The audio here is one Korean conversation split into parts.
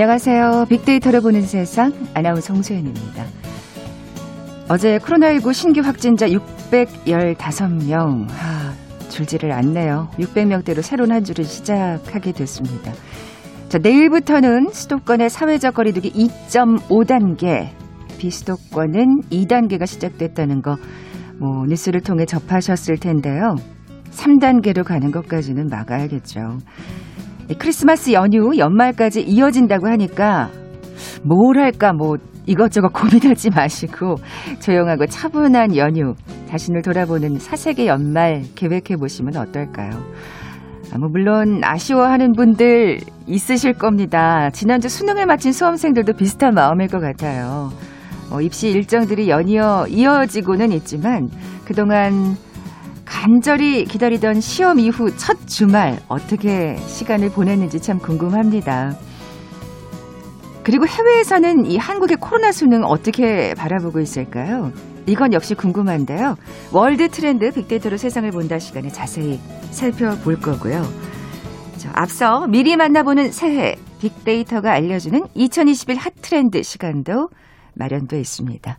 안녕하세요. 빅데이터를 보는 세상 아나운서 홍소연입니다. 어제 코로나19 신규 확진자 615명. 아, 줄지를 않네요. 600명대로 새로운 한 주를 시작하게 됐습니다. 자, 내일부터는 수도권의 사회적 거리두기 2.5단계, 비수도권은 2단계가 시작됐다는 거, 뭐, 뉴스를 통해 접하셨을 텐데요. 3단계로 가는 것까지는 막아야겠죠. 크리스마스 연휴 연말까지 이어진다고 하니까 뭘 할까 뭐 이것저것 고민하지 마시고 조용하고 차분한 연휴 자신을 돌아보는 사색의 연말 계획해 보시면 어떨까요? 아, 뭐 물론 아쉬워하는 분들 있으실 겁니다. 지난주 수능을 마친 수험생들도 비슷한 마음일 것 같아요. 어, 입시 일정들이 연이어 이어지고는 있지만 그동안 간절히 기다리던 시험 이후 첫 주말 어떻게 시간을 보냈는지 참 궁금합니다. 그리고 해외에서는 이 한국의 코로나 수능 어떻게 바라보고 있을까요? 이건 역시 궁금한데요. 월드 트렌드 빅데이터로 세상을 본다 시간에 자세히 살펴볼 거고요. 자, 앞서 미리 만나보는 새해 빅데이터가 알려주는 2021 핫트렌드 시간도 마련되어 있습니다.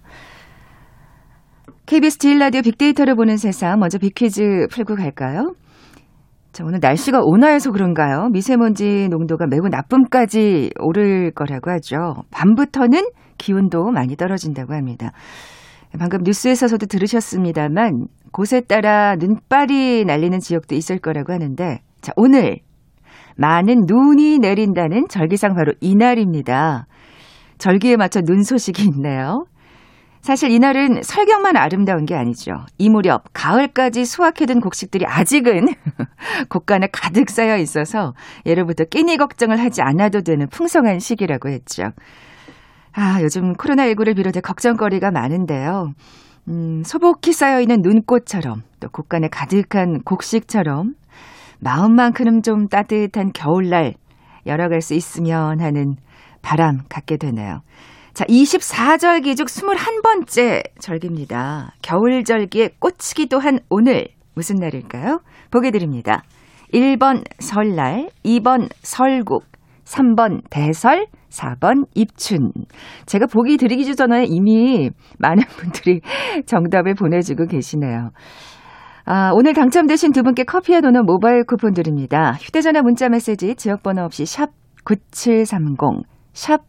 KBS 제일 라디오 빅데이터를 보는 세상 먼저 빅퀴즈 풀고 갈까요? 자, 오늘 날씨가 온화해서 그런가요? 미세먼지 농도가 매우 나쁨까지 오를 거라고 하죠. 밤부터는 기온도 많이 떨어진다고 합니다. 방금 뉴스에서도 들으셨습니다만 곳에 따라 눈발이 날리는 지역도 있을 거라고 하는데 자, 오늘 많은 눈이 내린다는 절기상 바로 이날입니다. 절기에 맞춰 눈 소식이 있네요. 사실 이날은 설경만 아름다운 게 아니죠. 이 무렵 가을까지 수확해둔 곡식들이 아직은 곡간에 가득 쌓여 있어서 예로부터 끼니 걱정을 하지 않아도 되는 풍성한 시기라고 했죠. 아, 요즘 코로나19를 비롯해 걱정거리가 많은데요. 음, 소복히 쌓여있는 눈꽃처럼 또 곡간에 가득한 곡식처럼 마음만큼은 좀 따뜻한 겨울날 열어갈 수 있으면 하는 바람 갖게 되네요. 자, 24절기 중 21번째 절기입니다. 겨울절기에 꽂히기도 한 오늘 무슨 날일까요? 보게 드립니다. 1번 설날, 2번 설국, 3번 대설, 4번 입춘. 제가 보기 드리기 전에 이미 많은 분들이 정답을 보내주고 계시네요. 아, 오늘 당첨되신 두 분께 커피와 도넛 모바일 쿠폰 드립니다. 휴대전화 문자 메시지 지역번호 없이 샵 9730, 샵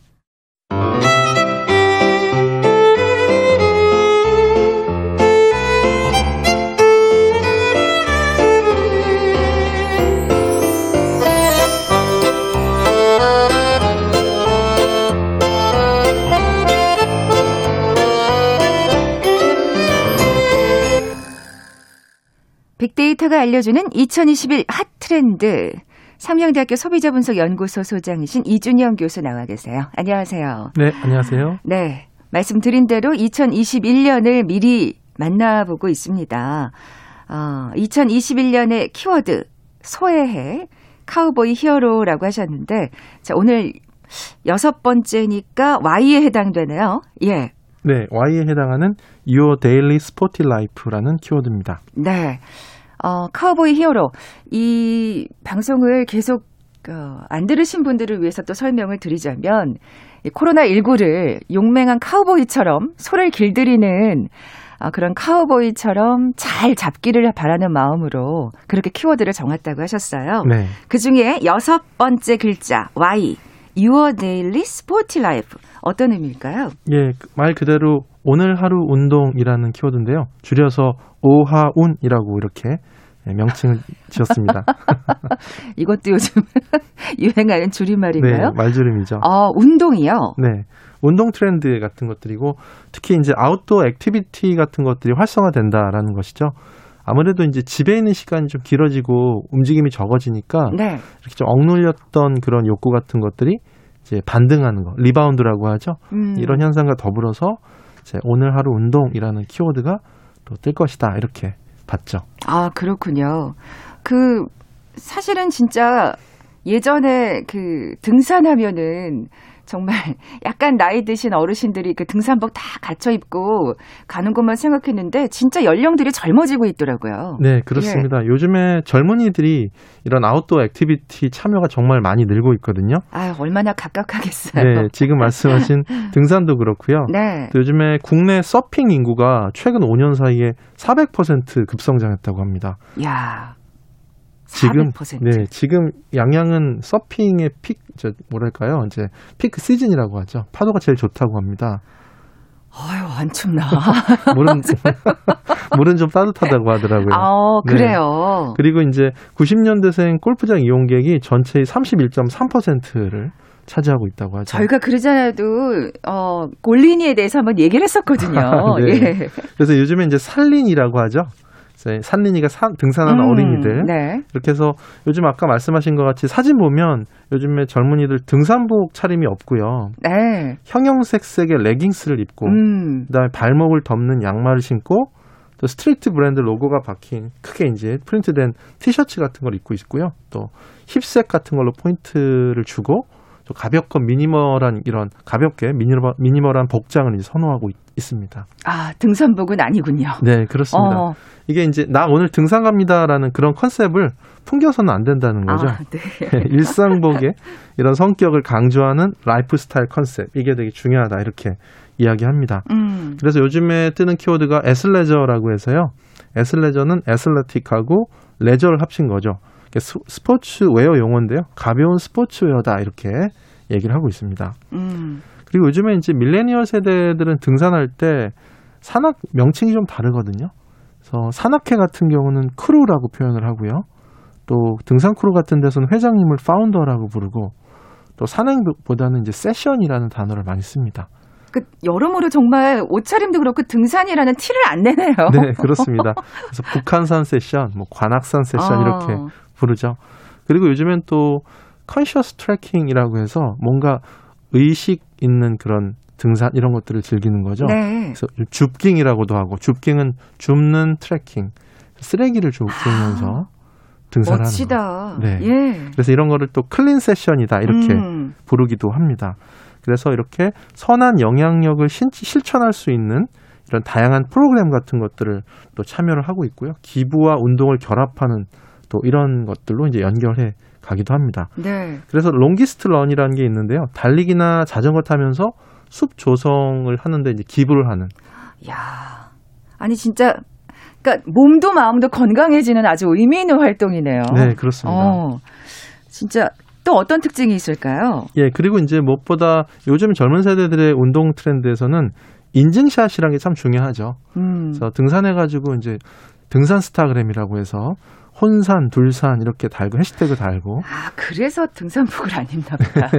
빅데이터가 알려주는 2021 핫 트렌드. 삼양대학교 소비자분석연구소 소장이신 이준영 교수 나와 계세요. 안녕하세요. 네, 안녕하세요. 네, 말씀드린 대로 2021년을 미리 만나보고 있습니다. 어, 2021년의 키워드 소외해 카우보이 히어로라고 하셨는데 자, 오늘 여섯 번째니까 Y에 해당되네요. 예. 네, Y에 해당하는 Your Daily Sporty Life라는 키워드입니다. 네. 어, 카우보이 히어로. 이 방송을 계속 어, 안 들으신 분들을 위해서 또 설명을 드리자면 코로나19를 용맹한 카우보이처럼 소를 길들이는 어, 그런 카우보이처럼 잘 잡기를 바라는 마음으로 그렇게 키워드를 정했다고 하셨어요. 네. 그 중에 여섯 번째 글자 Y Your Daily Sporty Life 어떤 의미일까요? 예, 말 그대로 오늘 하루 운동이라는 키워드인데요. 줄여서 오하운이라고 이렇게 명칭을 지었습니다. 이것도 요즘 유행하는 줄임말인가요? 네, 말줄임이죠. 아, 운동이요? 네. 운동 트렌드 같은 것들이고 특히 이제 outdoor activity 같은 것들이 활성화된다라는 것이죠. 아무래도 이제 집에 있는 시간이 좀 길어지고 움직임이 적어지니까 네. 이렇게 좀 억눌렸던 그런 욕구 같은 것들이 이제 반등하는 거, 리바운드라고 하죠. 음. 이런 현상과 더불어서 이제 오늘 하루 운동이라는 키워드가 또 뜰 것이다 이렇게 봤죠. 아 그렇군요. 그 사실은 진짜 예전에 그 등산하면은 정말 약간 나이 드신 어르신들이 그 등산복 다 갖춰 입고 가는 것만 생각했는데 진짜 연령들이 젊어지고 있더라고요. 네, 그렇습니다. 예. 요즘에 젊은이들이 이런 아웃도어 activity 참여가 정말 많이 늘고 있거든요. 아, 얼마나 갑갑하겠어요. 네, 지금 말씀하신 등산도 그렇고요. 네. 또 요즘에 국내 서핑 인구가 최근 5년 사이에 400% 급성장했다고 합니다. 야. 지금 네 지금 양양은 서핑의 픽 저 뭐랄까요 이제 피크 시즌이라고 하죠 파도가 제일 좋다고 합니다. 아유 안 춥나 물은 물은 좀 따뜻하다고 하더라고요. 아 그래요. 네. 그리고 이제 90년대생 골프장 이용객이 전체의 31.3%를 차지하고 있다고 하죠. 저희가 그러잖아도 어 골린이에 대해서 한번 얘기를 했었거든요. 네. 예. 그래서 요즘에 이제 살린이라고 하죠. 산린이가 산, 등산하는 음, 어린이들 네. 이렇게 해서 요즘 아까 말씀하신 것 같이 사진 보면 요즘에 젊은이들 등산복 차림이 없고요. 네. 형형색색의 레깅스를 입고 음. 그다음에 발목을 덮는 양말을 신고 또 street 브랜드 로고가 박힌 크게 이제 프린트된 티셔츠 같은 걸 입고 있고요. 또 hip sack 같은 걸로 포인트를 주고 또 가볍고 minimal한 이런 가볍게 minimal, minimal한 복장을 선호하고 있, 습니다 아 등산복은 아니군요. 네 그렇습니다. 어. 이게 이제 나 오늘 등산 갑니다라는 그런 컨셉을 풍겨서는 안 된다는 거죠. 아, 네. 일상복의 이런 성격을 강조하는 라이프 스타일 컨셉 이게 되게 중요하다 이렇게 이야기합니다. 음. 그래서 요즘에 뜨는 키워드가 athleisure라고 해서요. athleisure는 athletic하고 레저를 합친 거죠. 스포츠웨어 용어인데요. 가벼운 스포츠웨어다 이렇게 얘기를 하고 있습니다. 음. 그리고 요즘에 이제 밀레니얼 세대들은 등산할 때 산악 명칭이 좀 다르거든요. 그래서 산악회 같은 경우는 crew라고 표현을 하고요. 또 등산 크루 같은 데서는 회장님을 founder라고 부르고 또 산행보다는 이제 session이라는 단어를 많이 씁니다. 그 여러모로 정말 옷차림도 그렇고 등산이라는 티를 안 내네요. 네, 그렇습니다. 그래서 북한산 세션, 뭐 관악산 세션 아. 이렇게 부르죠. 그리고 요즘엔 또 conscious trekking이라고 해서 뭔가 의식 있는 그런 등산 이런 것들을 즐기는 거죠. 네. 그래서 줍깅이라고도 하고 줍깅은 줍는 trekking 쓰레기를 줍으면서 아, 등산하는 멋지다. 거. 네. 예. 그래서 이런 거를 또 clean session이다 이렇게 음. 부르기도 합니다. 그래서 이렇게 선한 영향력을 신, 실천할 수 있는 이런 다양한 프로그램 같은 것들을 또 참여를 하고 있고요. 기부와 운동을 결합하는 또 이런 것들로 이제 연결해 가기도 합니다. 네. 그래서 longest run이라는 게 있는데요. 달리기나 자전거 타면서 숲 조성을 하는데 이제 기부를 하는. 야, 아니 진짜 그러니까 몸도 마음도 건강해지는 아주 의미 있는 활동이네요. 네, 그렇습니다. 어, 진짜 또 어떤 특징이 있을까요? 예, 그리고 이제 무엇보다 요즘 젊은 세대들의 운동 트렌드에서는 인증샷이라는 게 참 중요하죠. 음. 그래서 등산해 가지고 이제 등산 스타그램이라고 해서 혼산, 둘산 이렇게 달고 해시태그 달고. 아, 그래서 등산복을 안 입나 보다.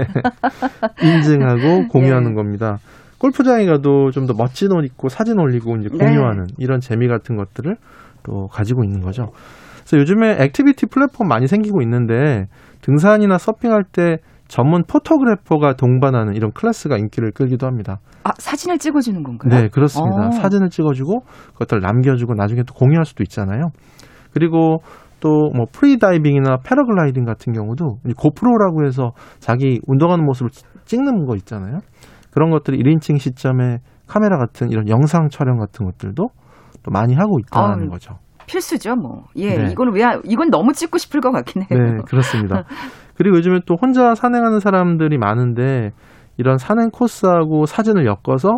인증하고 공유하는 네. 겁니다. 골프장에 가도 좀 더 멋진 옷 입고 사진 올리고 이제 네. 공유하는 네. 이런 재미 같은 것들을 또 가지고 있는 거죠. 그래서 요즘에 activity 플랫폼 많이 생기고 있는데 등산이나 서핑할 때 전문 photographer가 동반하는 이런 클래스가 인기를 끌기도 합니다. 아, 사진을 찍어주는 건가요? 네, 그렇습니다. 오. 어. 사진을 찍어주고 그것들 남겨주고 나중에 또 공유할 수도 있잖아요. 그리고 또 뭐 free diving이나 패러글라이딩 같은 경우도 GoPro라고 해서 자기 운동하는 모습을 찍는 거 있잖아요. 그런 것들이 1인칭 시점에 카메라 같은 이런 영상 촬영 같은 것들도 또 많이 하고 있다는 아, 거죠. 필수죠, 뭐. 예, 네. 이거는 왜 이건 너무 찍고 싶을 것 같긴 해요. 네, 그렇습니다. 그리고 요즘에 또 혼자 산행하는 사람들이 많은데 이런 산행 코스하고 사진을 엮어서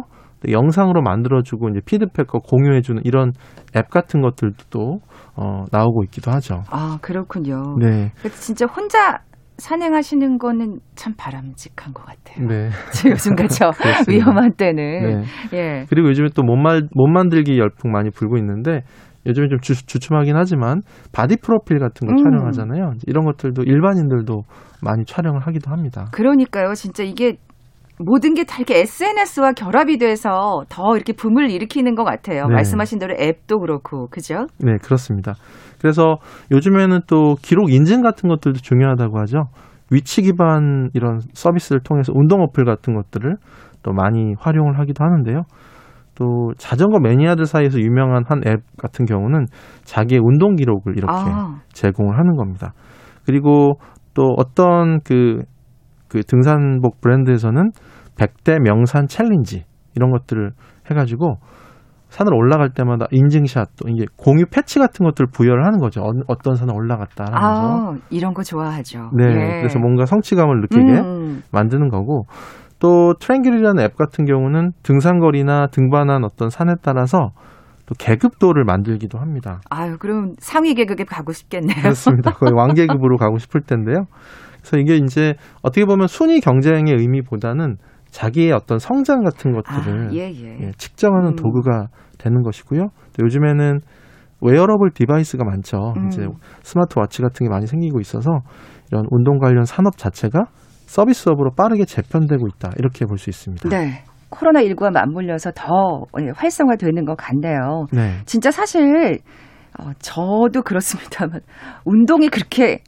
영상으로 만들어주고 이제 피드백과 공유해주는 이런 앱 같은 것들도 어, 나오고 있기도 하죠. 아 그렇군요. 네. 진짜 혼자 산행하시는 거는 참 바람직한 것 같아요. 네. 요즘 그렇죠. 위험한 때는. 네. 예. 그리고 요즘에 또 몸 만들기 열풍 많이 불고 있는데 요즘에 좀 주, 주춤하긴 하지만 body 프로필 같은 거 음. 촬영하잖아요. 이런 것들도 일반인들도 많이 촬영을 하기도 합니다. 그러니까요. 진짜 이게 모든 게 다 이렇게 SNS와 결합이 돼서 더 이렇게 붐을 일으키는 것 같아요. 네. 말씀하신 대로 앱도 그렇고, 그죠? 네, 그렇습니다. 그래서 요즘에는 또 기록 인증 같은 것들도 중요하다고 하죠. 위치 기반 이런 서비스를 통해서 운동 어플 같은 것들을 또 많이 활용을 하기도 하는데요. 또 자전거 매니아들 사이에서 유명한 한 앱 같은 경우는 자기의 운동 기록을 이렇게 아. 제공을 하는 겁니다. 그리고 또 어떤 그, 그 등산복 브랜드에서는 100대 명산 challenge 이런 것들을 해가지고 산을 올라갈 때마다 인증샷 또 이게 공유 패치 같은 것들을 부여를 하는 거죠. 어, 떤 산을 올라갔다 하면서. 아, 이런 거 좋아하죠. 네. 예. 그래서 뭔가 성취감을 느끼게 음. 만드는 거고 또 트랭길이라는 앱 같은 경우는 등산거리나 등반한 어떤 산에 따라서 또 계급도를 만들기도 합니다. 아유, 그럼 상위 계급에 가고 싶겠네요. 그렇습니다. 거의 왕계급으로 가고 싶을 텐데요. 그래서 이게 이제 어떻게 보면 순위 경쟁의 의미보다는 자기의 어떤 성장 같은 것들을 아, 예, 예. 예, 측정하는 음. 도구가 되는 것이고요. 또 요즘에는 wearable device가 많죠. 음. 이제 스마트워치 같은 게 많이 생기고 있어서 이런 운동 관련 산업 자체가 서비스업으로 빠르게 재편되고 있다. 이렇게 볼 수 있습니다. 네. 코로나19와 맞물려서 더 활성화되는 것 같네요. 네. 진짜 사실 어, 저도 그렇습니다만 운동이 그렇게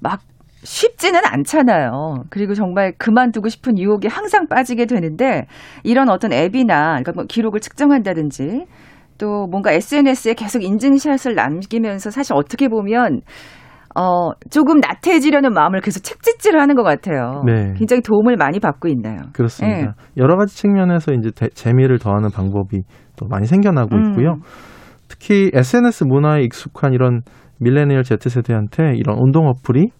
막 쉽지는 않잖아요. 그리고 정말 그만두고 싶은 유혹이 항상 빠지게 되는데 이런 어떤 앱이나 그러니까 뭐 기록을 측정한다든지 또 뭔가 SNS에 계속 인증샷을 남기면서 사실 어떻게 보면 어, 조금 나태해지려는 마음을 계속 책짓질을 하는 것 같아요. 네. 굉장히 도움을 많이 받고 있나요? 그렇습니다. 네. 여러 가지 측면에서 이제 대, 재미를 더하는 방법이 또 많이 생겨나고 음. 있고요. 특히 SNS 문화에 익숙한 이런 millennial Z세대한테 이런 운동 어플이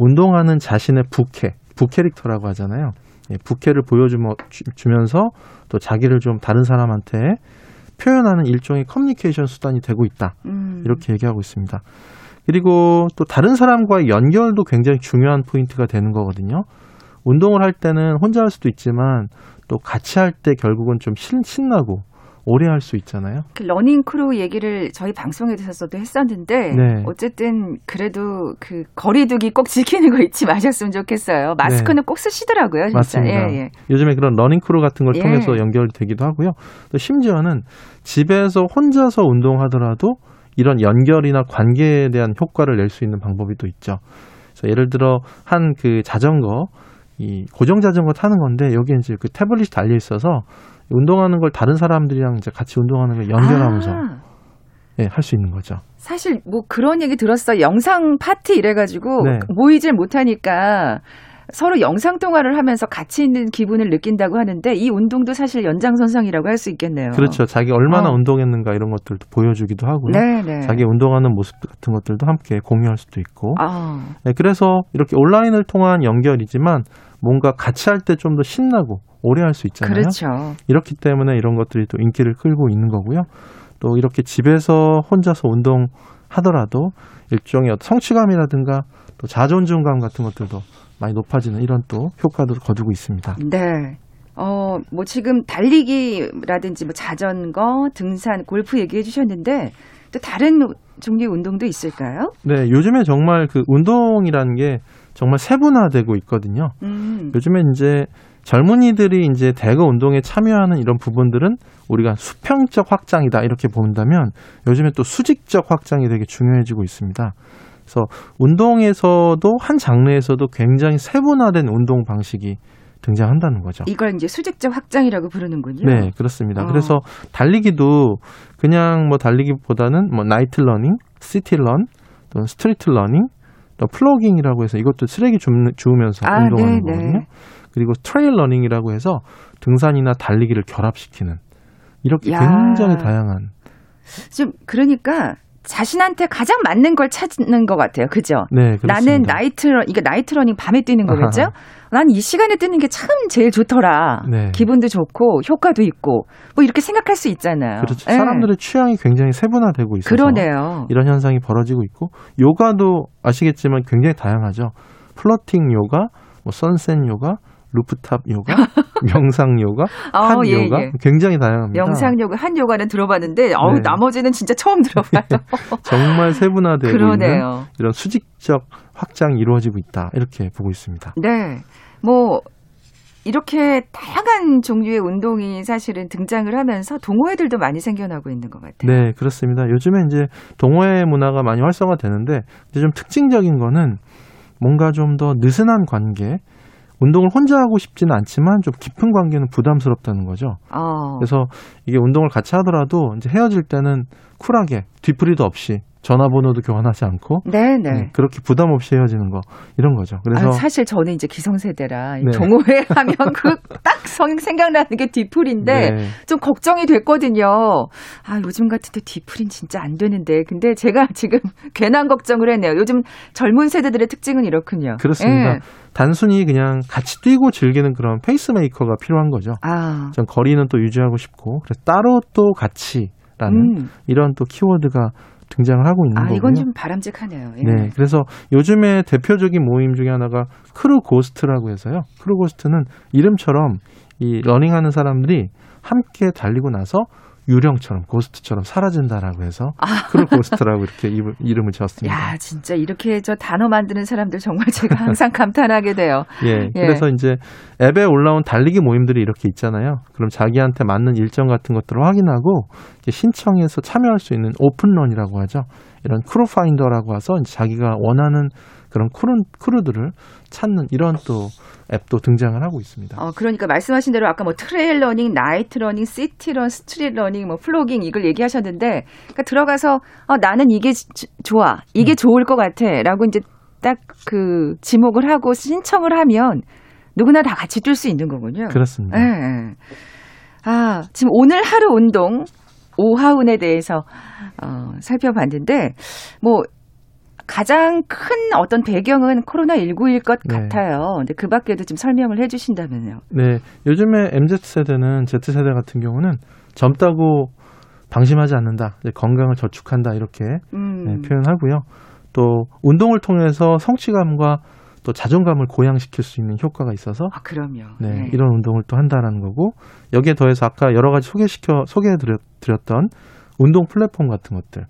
운동하는 자신의 부캐, 부캐릭터라고 하잖아요. 예, 부캐를 보여주면서 또 자기를 좀 다른 사람한테 표현하는 일종의 커뮤니케이션 수단이 되고 있다. 음. 이렇게 얘기하고 있습니다. 그리고 또 다른 사람과의 연결도 굉장히 중요한 포인트가 되는 거거든요. 운동을 할 때는 혼자 할 수도 있지만 또 같이 할 때 결국은 좀 신, 신나고 오래 할 수 있잖아요. 그 running crew 얘기를 저희 방송에서도 했었는데 네. 어쨌든 그래도 그 거리두기 꼭 지키는 거 잊지 마셨으면 좋겠어요. 마스크는 네. 꼭 쓰시더라고요. 진짜. 맞습니다. 예, 예. 요즘에 그런 running crew 같은 걸 예. 통해서 연결되기도 하고요. 또 심지어는 집에서 혼자서 운동하더라도 이런 연결이나 관계에 대한 효과를 낼 수 있는 방법이 또 있죠. 그래서 예를 들어 한 그 자전거 이 고정 자전거 타는 건데 여기 이제 그 태블릿이 달려 있어서 운동하는 걸 다른 사람들이랑 이제 같이 운동하는 걸 연결하면서 아. 예, 할 수 있는 거죠. 사실 뭐 그런 얘기 들었어. 영상 파티 이래가지고 네. 모이질 못하니까 서로 영상 통화를 하면서 같이 있는 기분을 느낀다고 하는데 이 운동도 사실 연장선상이라고 할 수 있겠네요. 그렇죠. 자기 얼마나 어. 운동했는가 이런 것들도 보여주기도 하고요. 네네. 네. 자기 운동하는 모습 같은 것들도 함께 공유할 수도 있고. 아. 네, 그래서 이렇게 온라인을 통한 연결이지만 뭔가 같이 할 때 좀 더 신나고 오래 할 수 있잖아요. 그렇죠. 이렇기 때문에 이런 것들이 또 인기를 끌고 있는 거고요. 또 이렇게 집에서 혼자서 운동 하더라도 일종의 성취감이라든가 또 자존감감 같은 것들도 많이 높아지는 이런 또 효과도 거두고 있습니다. 네. 어, 뭐 지금 달리기라든지 뭐 자전거, 등산, 골프 얘기해 주셨는데 또 다른 종류의 운동도 있을까요? 네, 요즘에 정말 그 운동이라는 게 정말 세분화되고 있거든요. 음. 요즘에 이제 젊은이들이 이제 대거 운동에 참여하는 이런 부분들은 우리가 수평적 확장이다 이렇게 본다면 요즘에 또 수직적 확장이 되게 중요해지고 있습니다. 그래서 운동에서도 한 장르에서도 굉장히 세분화된 운동 방식이 등장한다는 거죠. 이걸 이제 수직적 확장이라고 부르는군요. 네, 그렇습니다. 어. 그래서 달리기도 그냥 뭐 달리기보다는 뭐 night running, city run, 또 street running, 또 plogging이라고 해서 이것도 쓰레기 주우면서 아, 운동하는 네네. 거거든요. 그리고 trail running이라고 해서 등산이나 달리기를 결합시키는 이렇게 야. 굉장히 다양한 좀 그러니까 자신한테 가장 맞는 걸 찾는 것 같아요. 그죠? 네, 그렇습니다. 나는 night run, 이게 night running 밤에 뛰는 거겠죠? 난 이 시간에 뛰는 게 참 제일 좋더라. 네. 기분도 좋고 효과도 있고 뭐 이렇게 생각할 수 있잖아요. 그렇죠. 네. 사람들의 취향이 굉장히 세분화되고 있어서 그러네요. 이런 현상이 벌어지고 있고 요가도 아시겠지만 굉장히 다양하죠. floating 요가, 뭐 sunset 요가, 루프탑 요가, 명상 요가, 어, 한 예, 요가 예. 굉장히 다양합니다. 명상 요가, 한 요가는 들어봤는데 어우 네. 나머지는 진짜 처음 들어봐요. 정말 세분화되고 그러네요. 있는 이런 수직적 확장이 이루어지고 있다 이렇게 보고 있습니다. 네, 뭐 이렇게 다양한 종류의 운동이 사실은 등장을 하면서 동호회들도 많이 생겨나고 있는 것 같아요. 네, 그렇습니다. 요즘에 이제 동호회 문화가 많이 활성화되는데 이제 좀 특징적인 거는 뭔가 좀 더 느슨한 관계, 운동을 혼자 하고 싶지는 않지만 좀 깊은 관계는 부담스럽다는 거죠. 어. 그래서 이게 운동을 같이 하더라도 이제 헤어질 때는 쿨하게 뒤풀이도 없이 전화번호도 교환하지 않고 네네. 네. 그렇게 부담 없이 헤어지는 거 이런 거죠. 그래서 아, 사실 저는 이제 기성세대라 네. 동호회 하면 그 딱 생각나는 게 뒤풀인데 네. 좀 걱정이 됐거든요. 아 요즘 같은데 뒤풀인 진짜 안 되는데 근데 제가 지금 괜한 걱정을 했네요. 요즘 젊은 세대들의 특징은 이렇군요. 그렇습니다. 네. 단순히 그냥 같이 뛰고 즐기는 그런 페이스메이커가 필요한 거죠. 아. 전 거리는 또 유지하고 싶고 그래서 따로 또 같이 라는 음. 이런 또 키워드가 등장을 하고 있는 아, 거고요. 이건 좀 바람직하네요. 예. 네, 그래서 요즘에 대표적인 모임 중에 하나가 Crew Ghost라고 해서요. Crew Ghost는 이름처럼 이 러닝하는 사람들이 함께 달리고 나서 유령처럼 ghost처럼 사라진다라고 해서 아. Crew Ghost라고 이렇게 이름을 지었습니다. 야, 진짜 이렇게 저 단어 만드는 사람들 정말 제가 항상 감탄하게 돼요. 예, 예. 그래서 이제 앱에 올라온 달리기 모임들이 이렇게 있잖아요. 그럼 자기한테 맞는 일정 같은 것들을 확인하고 신청해서 참여할 수 있는 open run이라고 하죠. 이런 crew finder라고 해서 자기가 원하는 그런 crew, crew들을 찾는 이런 또 앱도 등장을 하고 있습니다. 어, 그러니까 말씀하신 대로 아까 뭐 trail running, night running, city run, street running, 뭐 플로깅 이걸 얘기하셨는데 그러니까 들어가서 어, 나는 이게 좋아, 이게 음. 좋을 것 같아라고 이제 딱 그 지목을 하고 신청을 하면 누구나 다 같이 뛸 수 있는 거군요. 그렇습니다. 네. 아 지금 오늘 하루 운동 오하운에 대해서 어, 살펴봤는데 뭐 가장 큰 어떤 배경은 코로나19일 것 네. 같아요. 근데 그 밖에도 좀 설명을 해 주신다면요. 네. 요즘에 MZ세대는 Z세대 같은 경우는 젊다고 방심하지 않는다. 건강을 저축한다. 이렇게 음. 네, 표현하고요. 또 운동을 통해서 성취감과 또 자존감을 고양시킬 수 있는 효과가 있어서 아, 그럼요. 네, 네. 이런 운동을 또 한다라는 거고 여기에 더해서 아까 여러 가지 소개시켜 소개해 드렸던 운동 플랫폼 같은 것들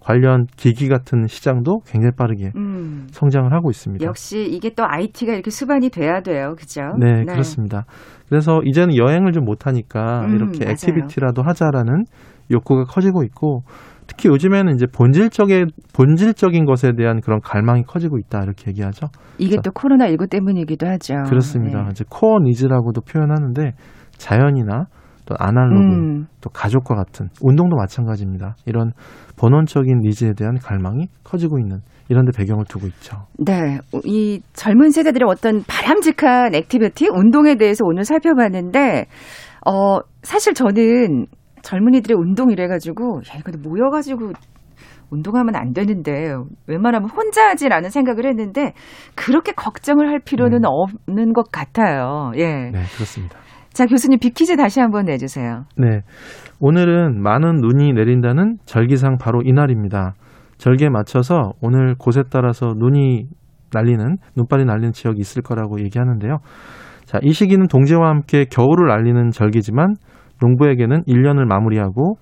관련 기기 같은 시장도 굉장히 빠르게 음. 성장을 하고 있습니다. 역시 이게 또 IT가 이렇게 수반이 돼야 돼요. 그죠? 네, 네. 그렇습니다. 그래서 이제는 여행을 좀 못하니까 음, 이렇게 맞아요. activity라도 하자라는 욕구가 커지고 있고 특히 요즘에는 이제 본질적인 본질적인 것에 대한 그런 갈망이 커지고 있다 이렇게 얘기하죠. 이게 또 코로나 19 때문이기도 하죠. 그렇습니다. 네. 이제 core needs라고도 표현하는데 자연이나 또 아날로그, 음. 또 가족과 같은 운동도 마찬가지입니다. 이런 본원적인 needs에 대한 갈망이 커지고 있는 이런 데 배경을 두고 있죠. 네. 이 젊은 세대들의 어떤 바람직한 activity, 운동에 대해서 오늘 살펴봤는데, 어, 사실 저는 젊은이들의 운동 이래가지고, 야, 이거 모여가지고 운동하면 안 되는데 웬만하면 혼자 하지라는 생각을 했는데 그렇게 걱정을 할 필요는 네. 없는 것 같아요. 예. 네, 그렇습니다. 자, 교수님 비키즈 다시 한번 내주세요. 네. 오늘은 많은 눈이 내린다는 절기상 바로 이날입니다. 절기에 맞춰서 오늘 곳에 따라서 눈이 날리는, 눈발이 날리는 지역이 있을 거라고 얘기하는데요. 자, 이 시기는 동지와 함께 겨울을 알리는 절기지만 농부에게는 1년을 마무리하고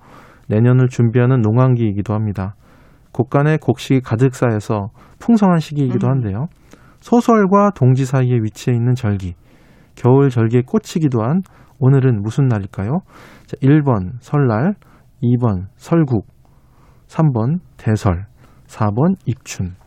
내년을 준비하는 농한기이기도 합니다. 곡간에 곡식이 가득 쌓여서 풍성한 시기이기도 음. 한데요. 소설과 동지 사이에 위치해 있는 절기. 겨울 절기에 꽂히기도 한 오늘은 무슨 날일까요? 자, 1번 설날, 2번 설국, 3번 대설, 4번 입춘.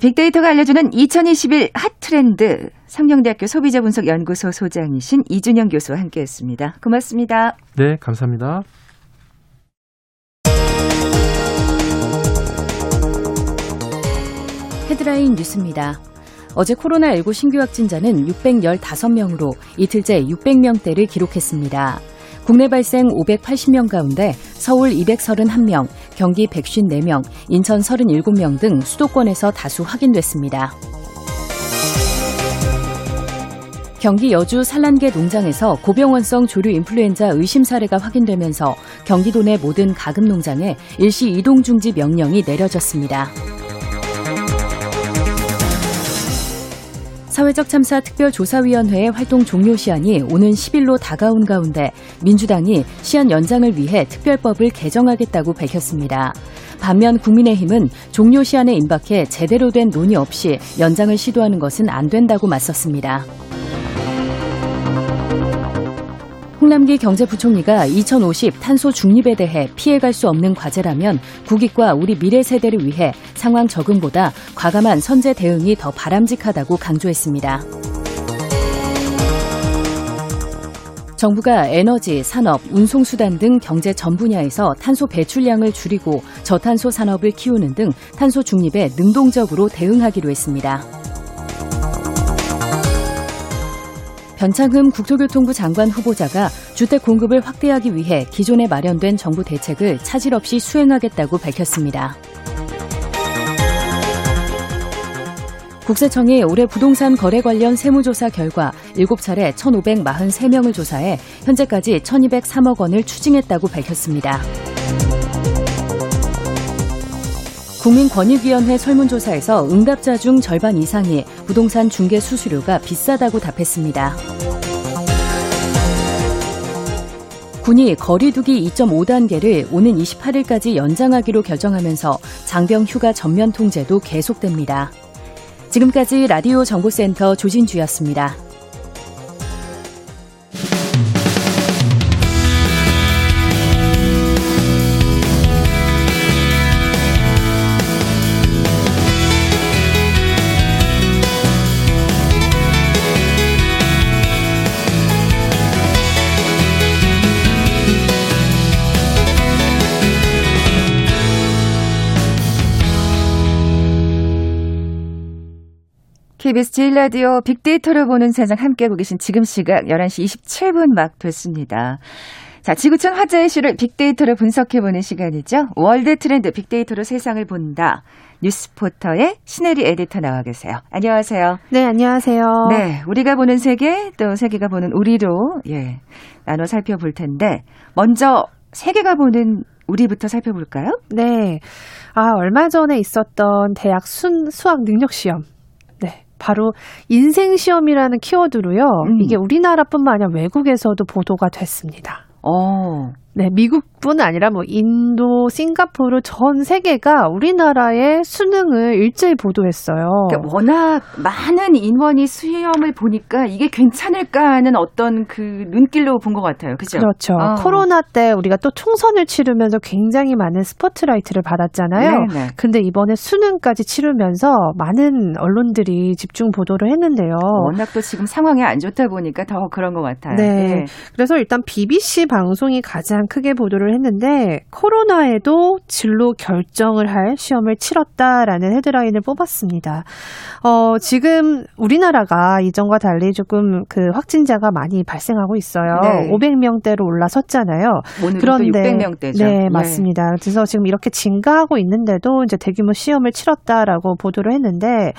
빅데이터가 알려주는 2021 핫트렌드 상명대학교 소비자분석연구소 소장이신 이준영 교수와 함께했습니다. 고맙습니다. 네, 감사합니다. 헤드라인 뉴스입니다. 어제 코로나19 신규 확진자는 615명으로 이틀째 600명대를 기록했습니다. 국내 발생 580명 가운데 서울 231명, 경기 154명, 인천 37명 등 수도권에서 다수 확인됐습니다. 경기 여주 산란계 농장에서 고병원성 조류 인플루엔자 의심 사례가 확인되면서 경기도 내 모든 가금 농장에 일시 이동 중지 명령이 내려졌습니다. 사회적 참사 특별조사위원회의 활동 종료 시한이 오는 10일로 다가온 가운데 민주당이 시한 연장을 위해 특별법을 개정하겠다고 밝혔습니다. 반면 국민의힘은 종료 시한에 임박해 제대로 된 논의 없이 연장을 시도하는 것은 안 된다고 맞섰습니다. 홍남기 경제부총리가 2050 탄소 중립에 대해 피해갈 수 없는 과제라면 국익과 우리 미래 세대를 위해 상황 적응보다 과감한 선제 대응이 더 바람직하다고 강조했습니다. 정부가 에너지, 산업, 운송수단 등 경제 전 분야에서 탄소 배출량을 줄이고 저탄소 산업을 키우는 등 탄소 중립에 능동적으로 대응하기로 했습니다. 변창흠 국토교통부 장관 후보자가 주택 공급을 확대하기 위해 기존에 마련된 정부 대책을 차질 없이 수행하겠다고 밝혔습니다. 국세청이 올해 부동산 거래 관련 세무조사 결과 7차례 1,543명을 조사해 현재까지 1,203억 원을 추징했다고 밝혔습니다. 국민권익위원회 설문조사에서 응답자 중 절반 이상이 부동산 중개 수수료가 비싸다고 답했습니다. 군이 거리두기 2.5단계를 오는 28일까지 연장하기로 결정하면서 장병 휴가 전면 통제도 계속됩니다. 지금까지 라디오 정보센터 조진주였습니다. KBS 제일 라디오 빅데이터를 보는 세상 함께하고 계신 지금 시각 11시 27분 막 됐습니다. 자, 지구촌 화제 이슈를 빅데이터로 분석해보는 시간이죠. World Trend 빅데이터로 세상을 본다. 뉴스포터의 신혜리 에디터 나와 계세요. 안녕하세요. 네, 안녕하세요. 네, 우리가 보는 세계, 또 세계가 보는 우리로, 예, 나눠 살펴볼 텐데, 먼저 세계가 보는 우리부터 살펴볼까요? 네. 아, 얼마 전에 있었던 대학 순, 수학 능력 시험. 바로 인생 시험이라는 키워드로요. 음. 이게 우리나라뿐만 아니라 외국에서도 보도가 됐습니다. 어. 네, 미국뿐 아니라 뭐 인도, 싱가포르 전 세계가 우리나라의 수능을 일제히 보도했어요. 그러니까 워낙 많은 인원이 수험을 보니까 이게 괜찮을까 하는 어떤 그 눈길로 본 것 같아요. 그죠? 그렇죠. 어. 코로나 때 우리가 또 총선을 치르면서 굉장히 많은 스포트라이트를 받았잖아요. 네네. 근데 이번에 수능까지 치르면서 많은 언론들이 집중 보도를 했는데요. 워낙 또 지금 상황이 안 좋다 보니까 더 그런 것 같아요. 네. 네. 그래서 일단 BBC 방송이 가장 크게 보도를 했는데 코로나에도 진로 결정을 할 시험을 치렀다라는 헤드라인을 뽑았습니다. 어, 지금 우리나라가 이전과 달리 조금 그 확진자가 많이 발생하고 있어요. 네. 500명대로 올라섰잖아요. 그런데 600명대죠. 네, 네, 맞습니다. 그래서 지금 이렇게 증가하고 있는데도 이제 대규모 시험을 치렀다라고 보도를 했는데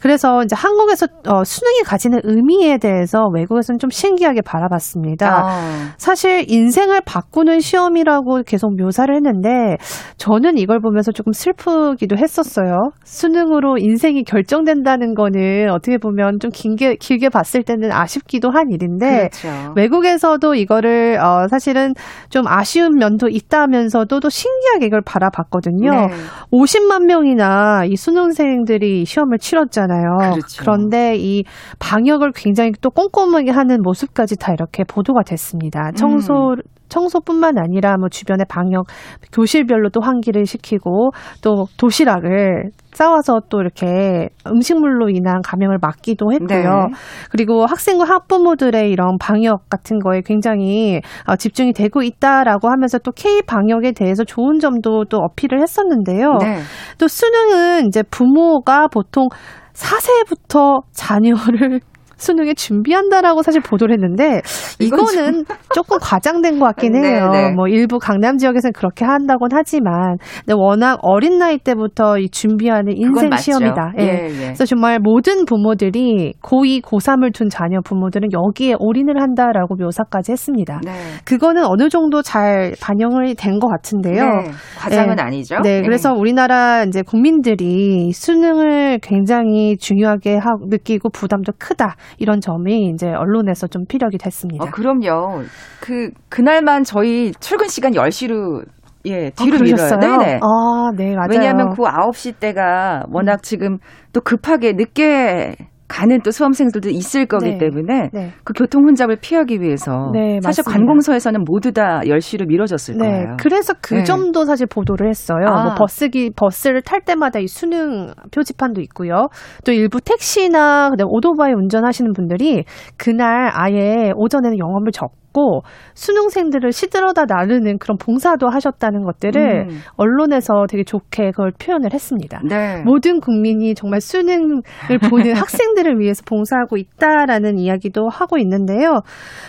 그래서 이제 한국에서 어, 수능이 가지는 의미에 대해서 외국에서는 좀 신기하게 바라봤습니다. 아. 사실 인생을 바꾸는 시험이라고 계속 묘사를 했는데 저는 이걸 보면서 조금 슬프기도 했었어요. 수능으로 인생이 결정된다는 거는 어떻게 보면 좀 길게 길게 봤을 때는 아쉽기도 한 일인데 그렇죠. 외국에서도 이거를 어 사실은 좀 아쉬운 면도 있다면서도 또 신기하게 이걸 바라봤거든요. 네. 50만 명이나 이 수능생들이 시험을 치렀잖아요. 그렇죠. 그런데 이 방역을 굉장히 또 꼼꼼하게 하는 모습까지 다 이렇게 보도가 됐습니다. 청소 음. 청소뿐만 아니라 뭐 주변의 방역 교실별로 또 환기를 시키고 또 도시락을 싸와서 또 이렇게 음식물로 인한 감염을 막기도 했고요. 네. 그리고 학생과 학부모들의 이런 방역 같은 거에 굉장히 어, 집중이 되고 있다라고 하면서 또 K 방역에 대해서 좋은 점도 또 어필을 했었는데요. 네. 또 수능은 이제 부모가 보통 4세부터 자녀를 수능에 준비한다라고 사실 보도를 했는데 이거는 조금 과장된 것 같긴 네, 해요. 네, 네. 뭐 일부 강남 지역에서는 그렇게 한다곤 하지만 근데 워낙 어린 나이 때부터 이 준비하는 인생 시험이다. 예. 예, 예. 그래서 정말 모든 부모들이 고2, 고3을 둔 자녀 부모들은 여기에 올인을 한다라고 묘사까지 했습니다. 네. 그거는 어느 정도 잘 반영이 된 것 같은데요. 네, 과장은 네. 아니죠. 네, 그래서 우리나라 이제 국민들이 수능을 굉장히 중요하게 하고 느끼고 부담도 크다. 이런 점이 이제 언론에서 좀 피력이 됐습니다. 어, 그럼요. 그 그날만 저희 출근 시간 10시로 예, 뒤로 아, 밀어요. 네네. 아, 네, 맞아요. 왜냐하면 그 9시 때가 워낙 음. 지금 또 급하게 늦게 가는 또 수험생들도 있을 거기 네. 때문에 네. 그 교통 혼잡을 피하기 위해서 네, 사실 맞습니다. 관공서에서는 모두 다 10시로 미뤄졌을 네, 거예요. 그래서 그 네. 점도 사실 보도를 했어요. 아. 뭐 버스기 버스를 탈 때마다 이 수능 표지판도 있고요. 또 일부 택시나 오토바이 운전하시는 분들이 그날 아예 오전에는 영업을 적 있고 수능생들을 시들어다 나르는 그런 봉사도 하셨다는 것들을 음. 언론에서 되게 좋게 그걸 표현을 했습니다. 네. 모든 국민이 정말 수능을 보는 학생들을 위해서 봉사하고 있다라는 이야기도 하고 있는데요.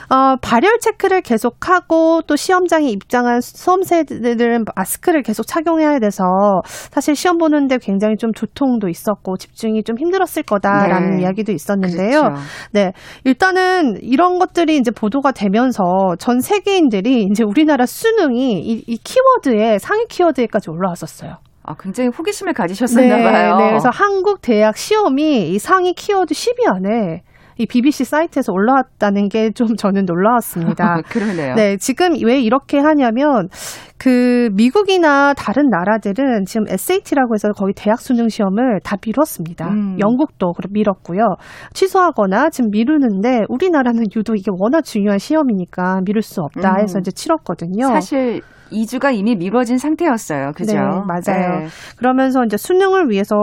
어, 발열 체크를 계속하고 또 시험장에 입장한 수험생들은 마스크를 계속 착용해야 돼서 사실 시험 보는데 굉장히 좀 두통도 있었고 집중이 좀 힘들었을 거다라는 네. 이야기도 있었는데요. 그렇죠. 네. 일단은 이런 것들이 이제 보도가 되면 하면서 전 세계인들이 이제 우리나라 수능이 이, 이 키워드에 상위 키워드에까지 올라왔었어요. 아, 굉장히 호기심을 가지셨었나 네, 봐요. 네, 그래서 한국 대학 시험이 이 상위 키워드 10위 안에 이 BBC 사이트에서 올라왔다는 게 좀 저는 놀라웠습니다. 그러네요. 네, 지금 왜 이렇게 하냐면 그 미국이나 다른 나라들은 지금 SAT라고 해서 거의 대학 수능 시험을 다 미뤘습니다. 음. 영국도 미뤘고요. 취소하거나 지금 미루는데 우리나라는 유독 이게 워낙 중요한 시험이니까 미룰 수 없다 해서 음. 이제 치렀거든요. 사실 2주가 이미 미뤄진 상태였어요. 그죠? 네, 맞아요. 네. 그러면서 이제 수능을 위해서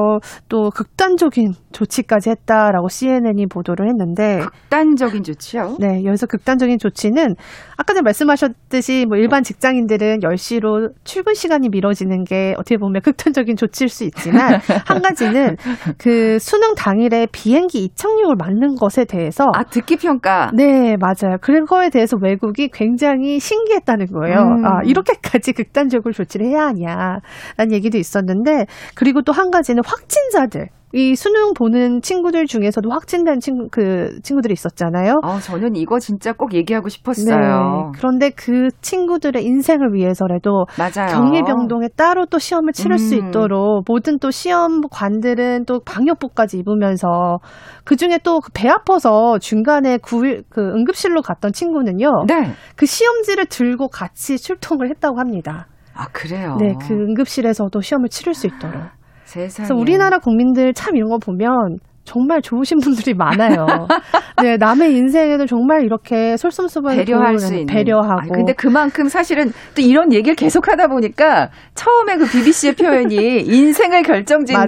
또 극단적인 조치까지 했다라고 CNN이 보도를 했는데 극단적인 조치요? 네, 여기서 극단적인 조치는 아까 전에 말씀하셨듯이 뭐 일반 직장인들은 10시로 출근 시간이 미뤄지는 게 어떻게 보면 극단적인 조치일 수 있지만 한 가지는 그 수능 당일에 비행기 이착륙을 막는 것에 대해서 아, 듣기 평가. 네, 맞아요. 그런 거에 대해서 외국이 굉장히 신기했다는 거예요. 음. 아, 이렇게 이렇게까지 극단적으로 조치를 해야 하냐라는 얘기도 있었는데 그리고 또 한 가지는 확진자들 이 수능 보는 친구들 중에서도 확진된 친구 그 친구들이 있었잖아요. 아, 저는 이거 진짜 꼭 얘기하고 싶었어요. 네. 그런데 그 친구들의 인생을 위해서라도 맞아요. 격리병동에 따로 또 시험을 치를 음. 수 있도록 모든 또 시험관들은 또 방역복까지 입으면서 그 중에 또 배 아파서 중간에 구일 그 응급실로 갔던 친구는요. 네. 그 시험지를 들고 같이 출동을 했다고 합니다. 아 그래요? 네, 그 응급실에서도 시험을 치를 수 있도록. 세상에. 그래서 우리나라 국민들 참 이런 거 보면 정말 좋으신 분들이 많아요. 네, 남의 인생에도 정말 이렇게 솔선수범 배려할 수 있는 배려하고. 아, 근데 그만큼 사실은 또 이런 얘기를 계속 하다 보니까 처음에 그 BBC의 표현이 인생을 결정짓는.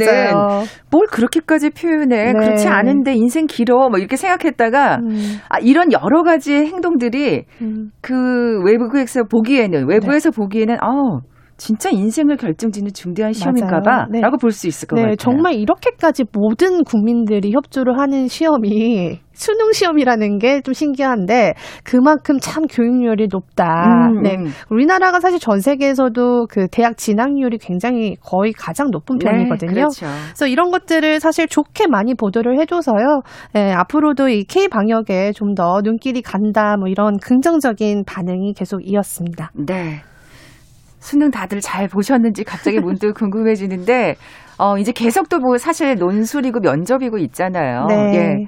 뭘 그렇게까지 표현해 네. 그렇지 않은데 인생 길어 뭐 이렇게 생각했다가 음. 아 이런 여러 가지 행동들이 음. 그 외부에서 보기에는 외부에서 네. 보기에는 아 진짜 인생을 결정짓는 중대한 시험인가봐 네. 라고 볼수 있을 것 네, 같아요. 정말 이렇게까지 모든 국민들이 협조를 하는 시험이 수능 시험이라는 게 좀 신기한데 그만큼 참 교육률이 높다. 음, 네. 음. 우리나라가 사실 전 세계에서도 그 대학 진학률이 굉장히 거의 가장 높은 네, 편이거든요. 네, 그렇죠. 그래서 이런 것들을 사실 좋게 많이 보도를 해줘서요. 네, 앞으로도 이 K 방역에 좀 더 눈길이 간다. 뭐 이런 긍정적인 반응이 계속 이었습니다. 네. 수능 다들 잘 보셨는지 갑자기 문득 궁금해지는데 어 이제 계속 또 뭐 사실 논술이고 면접이고 있잖아요. 네. 예.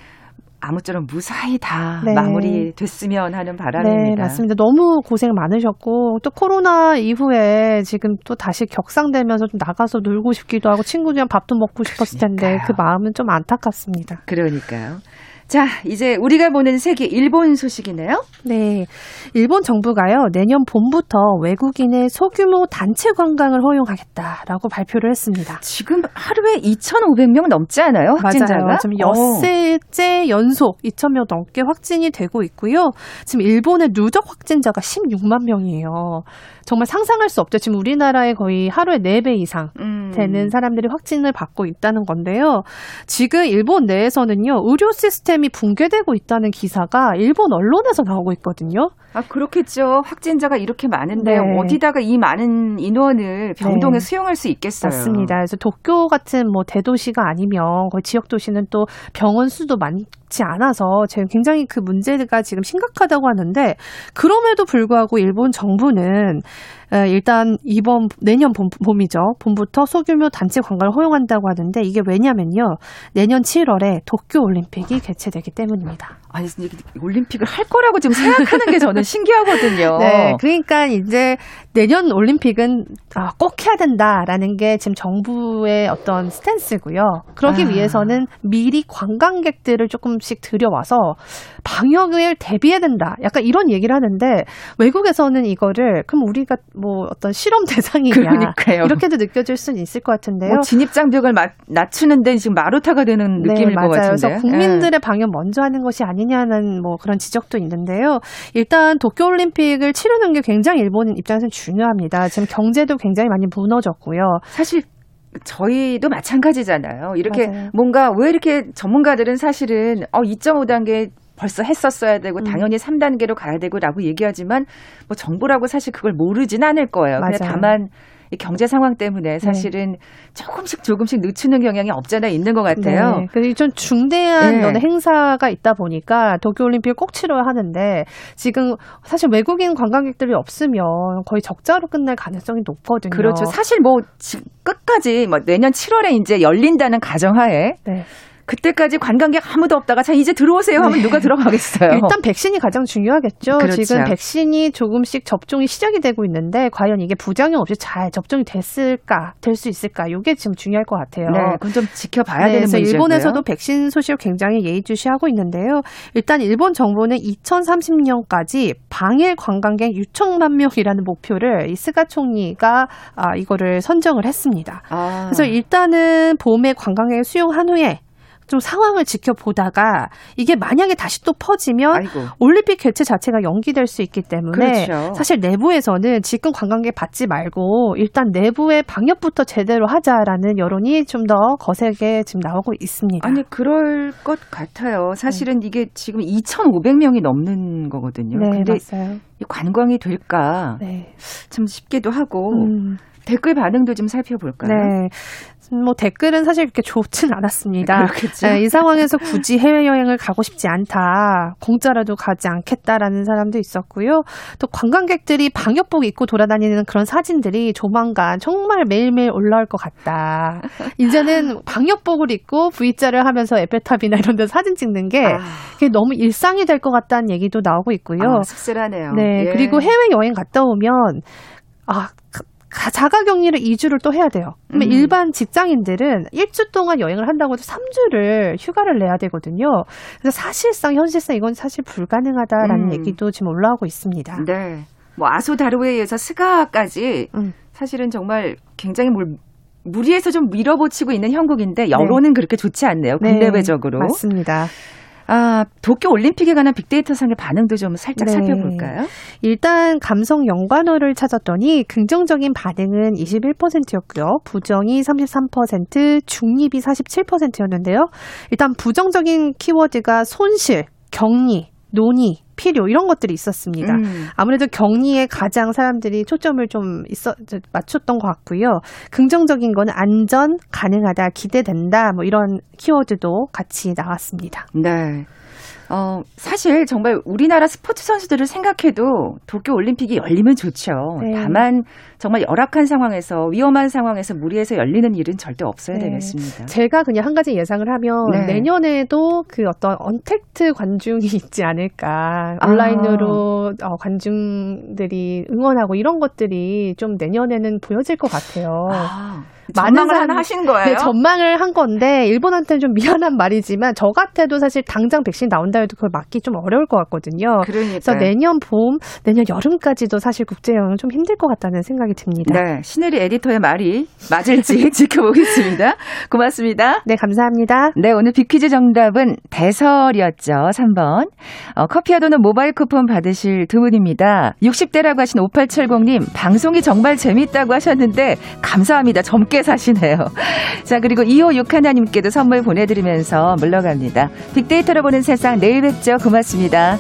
아무쪼록 무사히 다 네. 마무리됐으면 하는 바람입니다. 네, 맞습니다. 너무 고생 많으셨고 또 코로나 이후에 지금 또 다시 격상되면서 좀 나가서 놀고 싶기도 하고 친구들이랑 밥도 먹고 싶었을 텐데 그러니까요. 그 마음은 좀 안타깝습니다. 그러니까요. 자, 이제 우리가 보는 세계 일본 소식이네요. 네. 일본 정부가요, 내년 봄부터 외국인의 소규모 단체 관광을 허용하겠다라고 발표를 했습니다. 지금 하루에 2,500명 넘지 않아요? 확진자가? 맞아요. 지금 엿새째 연속 2,000명 넘게 확진이 되고 있고요. 지금 일본의 누적 확진자가 16만 명이에요. 정말 상상할 수 없죠. 지금 우리나라에 거의 하루에 4배 이상 음. 되는 사람들이 확진을 받고 있다는 건데요. 지금 일본 내에서는요, 의료 시스템 이 붕괴되고 있다는 기사가 일본 언론에서 나오고 있거든요. 아, 그렇겠죠. 확진자가 이렇게 많은데 네. 어디다가 이 많은 인원을 병동에 네. 수용할 수 있겠어요. 맞습니다. 그래서 도쿄 같은 뭐 대도시가 아니면 거의 지역 도시는 또 병원 수도 많지 않아서 지금 굉장히 그 문제가 지금 심각하다고 하는데 그럼에도 불구하고 일본 정부는 일단 이번 내년 봄, 봄이죠. 봄부터 소규모 단체 관광을 허용한다고 하는데 이게 왜냐면요. 내년 7월에 도쿄 올림픽이 개최 개최되기 때문입니다. 아니 올림픽을 할 거라고 지금 생각하는 게 저는 신기하거든요. 네, 그러니까 이제 내년 올림픽은 아, 꼭 해야 된다라는 게 지금 정부의 어떤 스탠스고요. 그러기 아. 위해서는 미리 관광객들을 조금씩 들여와서 방역을 대비해야 된다. 약간 이런 얘기를 하는데 외국에서는 이거를 그럼 우리가 뭐 어떤 실험 대상이냐 그러니까요. 이렇게도 느껴질 수는 있을 것 같은데요. 뭐 진입 장벽을 마, 낮추는데 지금 마루타가 되는 느낌일 네, 것 맞아요. 같은데. 그래서 국민들의 방역 먼저 하는 것이 아니냐는 뭐 그런 지적도 있는데요. 일단 도쿄 올림픽을 치르는 게 굉장히 일본 입장에서는 중요합니다. 지금 경제도 굉장히 많이 무너졌고요. 사실 저희도 마찬가지잖아요. 이렇게 맞아요. 뭔가 왜 이렇게 전문가들은 사실은 어 2.5단계 벌써 했었어야 되고 음. 당연히 3단계로 가야 되고라고 얘기하지만 뭐 정부라고 사실 그걸 모르진 않을 거예요. 근데 맞아요. 다만 이 경제 상황 때문에 사실은 조금씩 조금씩 늦추는 경향이 없잖아 있는 것 같아요. 네. 그리고 좀 중대한 네. 행사가 있다 보니까 도쿄올림픽을 꼭 치러야 하는데 지금 사실 외국인 관광객들이 없으면 거의 적자로 끝날 가능성이 높거든요. 그렇죠. 사실 뭐 지- 끝까지 뭐 내년 7월에 이제 열린다는 가정하에 네. 그때까지 관광객 아무도 없다가 자 이제 들어오세요 하면 누가 들어가겠어요. 일단 백신이 가장 중요하겠죠. 그렇죠. 지금 백신이 조금씩 접종이 시작이 되고 있는데 과연 이게 부작용 없이 잘 접종이 됐을까, 될 수 있을까? 이게 지금 중요할 것 같아요. 네, 그건 좀 지켜봐야 네, 되는 문제고요. 일본에서도 백신 소식을 굉장히 예의주시하고 있는데요. 일단 일본 정부는 2030년까지 방일 관광객 6천만 명이라는 목표를 이 스가 총리가 아, 이거를 선정을 했습니다. 아, 그래서 일단은 봄에 관광객을 수용한 후에 좀 상황을 지켜보다가 이게 만약에 다시 또 퍼지면 아이고. 올림픽 개최 자체가 연기될 수 있기 때문에 그렇죠. 사실 내부에서는 지금 관광객 받지 말고 일단 내부의 방역부터 제대로 하자라는 여론이 좀 더 거세게 지금 나오고 있습니다. 아니 그럴 것 같아요. 사실은 이게 지금 2,500명이 넘는 거거든요. 네, 근데 맞아요. 이 관광이 될까 네. 참 싶기도 하고 음, 댓글 반응도 좀 살펴볼까요? 네. 뭐 댓글은 사실 그렇게 좋진 않았습니다. 그렇겠죠. 네, 이 상황에서 굳이 해외여행을 가고 싶지 않다. 공짜라도 가지 않겠다라는 사람도 있었고요. 또 관광객들이 방역복 입고 돌아다니는 그런 사진들이 조만간 정말 매일매일 올라올 것 같다. 이제는 방역복을 입고 V자를 하면서 에펠탑이나 이런 데 사진 찍는 게 아, 그게 너무 일상이 될 것 같다는 얘기도 나오고 있고요. 아, 씁쓸하네요. 네, 예. 그리고 해외여행 갔다 오면 아 가- 자가 격리를 2주를 또 해야 돼요. 그러면 음. 일반 직장인들은 1주 동안 여행을 한다고 해도 3주를 휴가를 내야 되거든요. 그래서 사실상 현실상 이건 사실 불가능하다라는 음. 얘기도 지금 올라오고 있습니다. 네. 뭐 아소다루에 의해서 스가까지 음. 사실은 정말 굉장히 뭘 무리해서 좀 밀어붙이고 있는 형국인데 여론은 그렇게 좋지 않네요. 네, 국내외적으로. 맞습니다. 아, 도쿄 올림픽에 관한 빅데이터 상의 반응도 좀 살짝 네. 살펴볼까요? 일단 감성 연관어를 찾았더니 긍정적인 반응은 21%였고요. 부정이 33%, 중립이 47%였는데요. 일단 부정적인 키워드가 손실, 격리, 논의, 필요 이런 것들이 있었습니다. 음. 아무래도 격리에 가장 사람들이 초점을 좀 있어 저, 맞췄던 것 같고요. 긍정적인 거는 안전, 가능하다, 기대된다 뭐 이런 키워드도 같이 나왔습니다. 네. 어, 사실 정말 우리나라 스포츠 선수들을 생각해도 도쿄 올림픽이 열리면 좋죠. 네. 다만 정말 열악한 상황에서 위험한 상황에서 무리해서 열리는 일은 절대 없어야 네. 되겠습니다. 제가 그냥 한 가지 예상을 하면 네. 내년에도 그 어떤 언택트 관중이 있지 않을까. 아. 온라인으로 어, 관중들이 응원하고 이런 것들이 좀 내년에는 보여질 것 같아요. 아, 많은 사람이- 하신 거예요? 네, 전망을 한 건데 일본한테는 좀 미안한 말이지만 저 같아도 사실 당장 백신 나온다 해도 그걸 맞기 좀 어려울 것 같거든요. 그러니까. 그래서 내년 봄, 내년 여름까지도 사실 국제 여행은 좀 힘들 것 같다는 생각이 듭니다. 네, 신혜리 에디터의 말이 맞을지 지켜보겠습니다. 고맙습니다. 네, 감사합니다. 네, 오늘 비퀴즈 정답은 대설이었죠. 3번. 어, 커피와 도넛 모바일 쿠폰 받으실 두 분입니다. 60대라고 하신 5870님, 방송이 정말 재밌다고 하셨는데, 감사합니다. 젊게 사시네요. 자, 그리고 2호 6 하나님께도 선물 보내드리면서 물러갑니다. 빅데이터로 보는 세상 내일 뵙죠. 고맙습니다.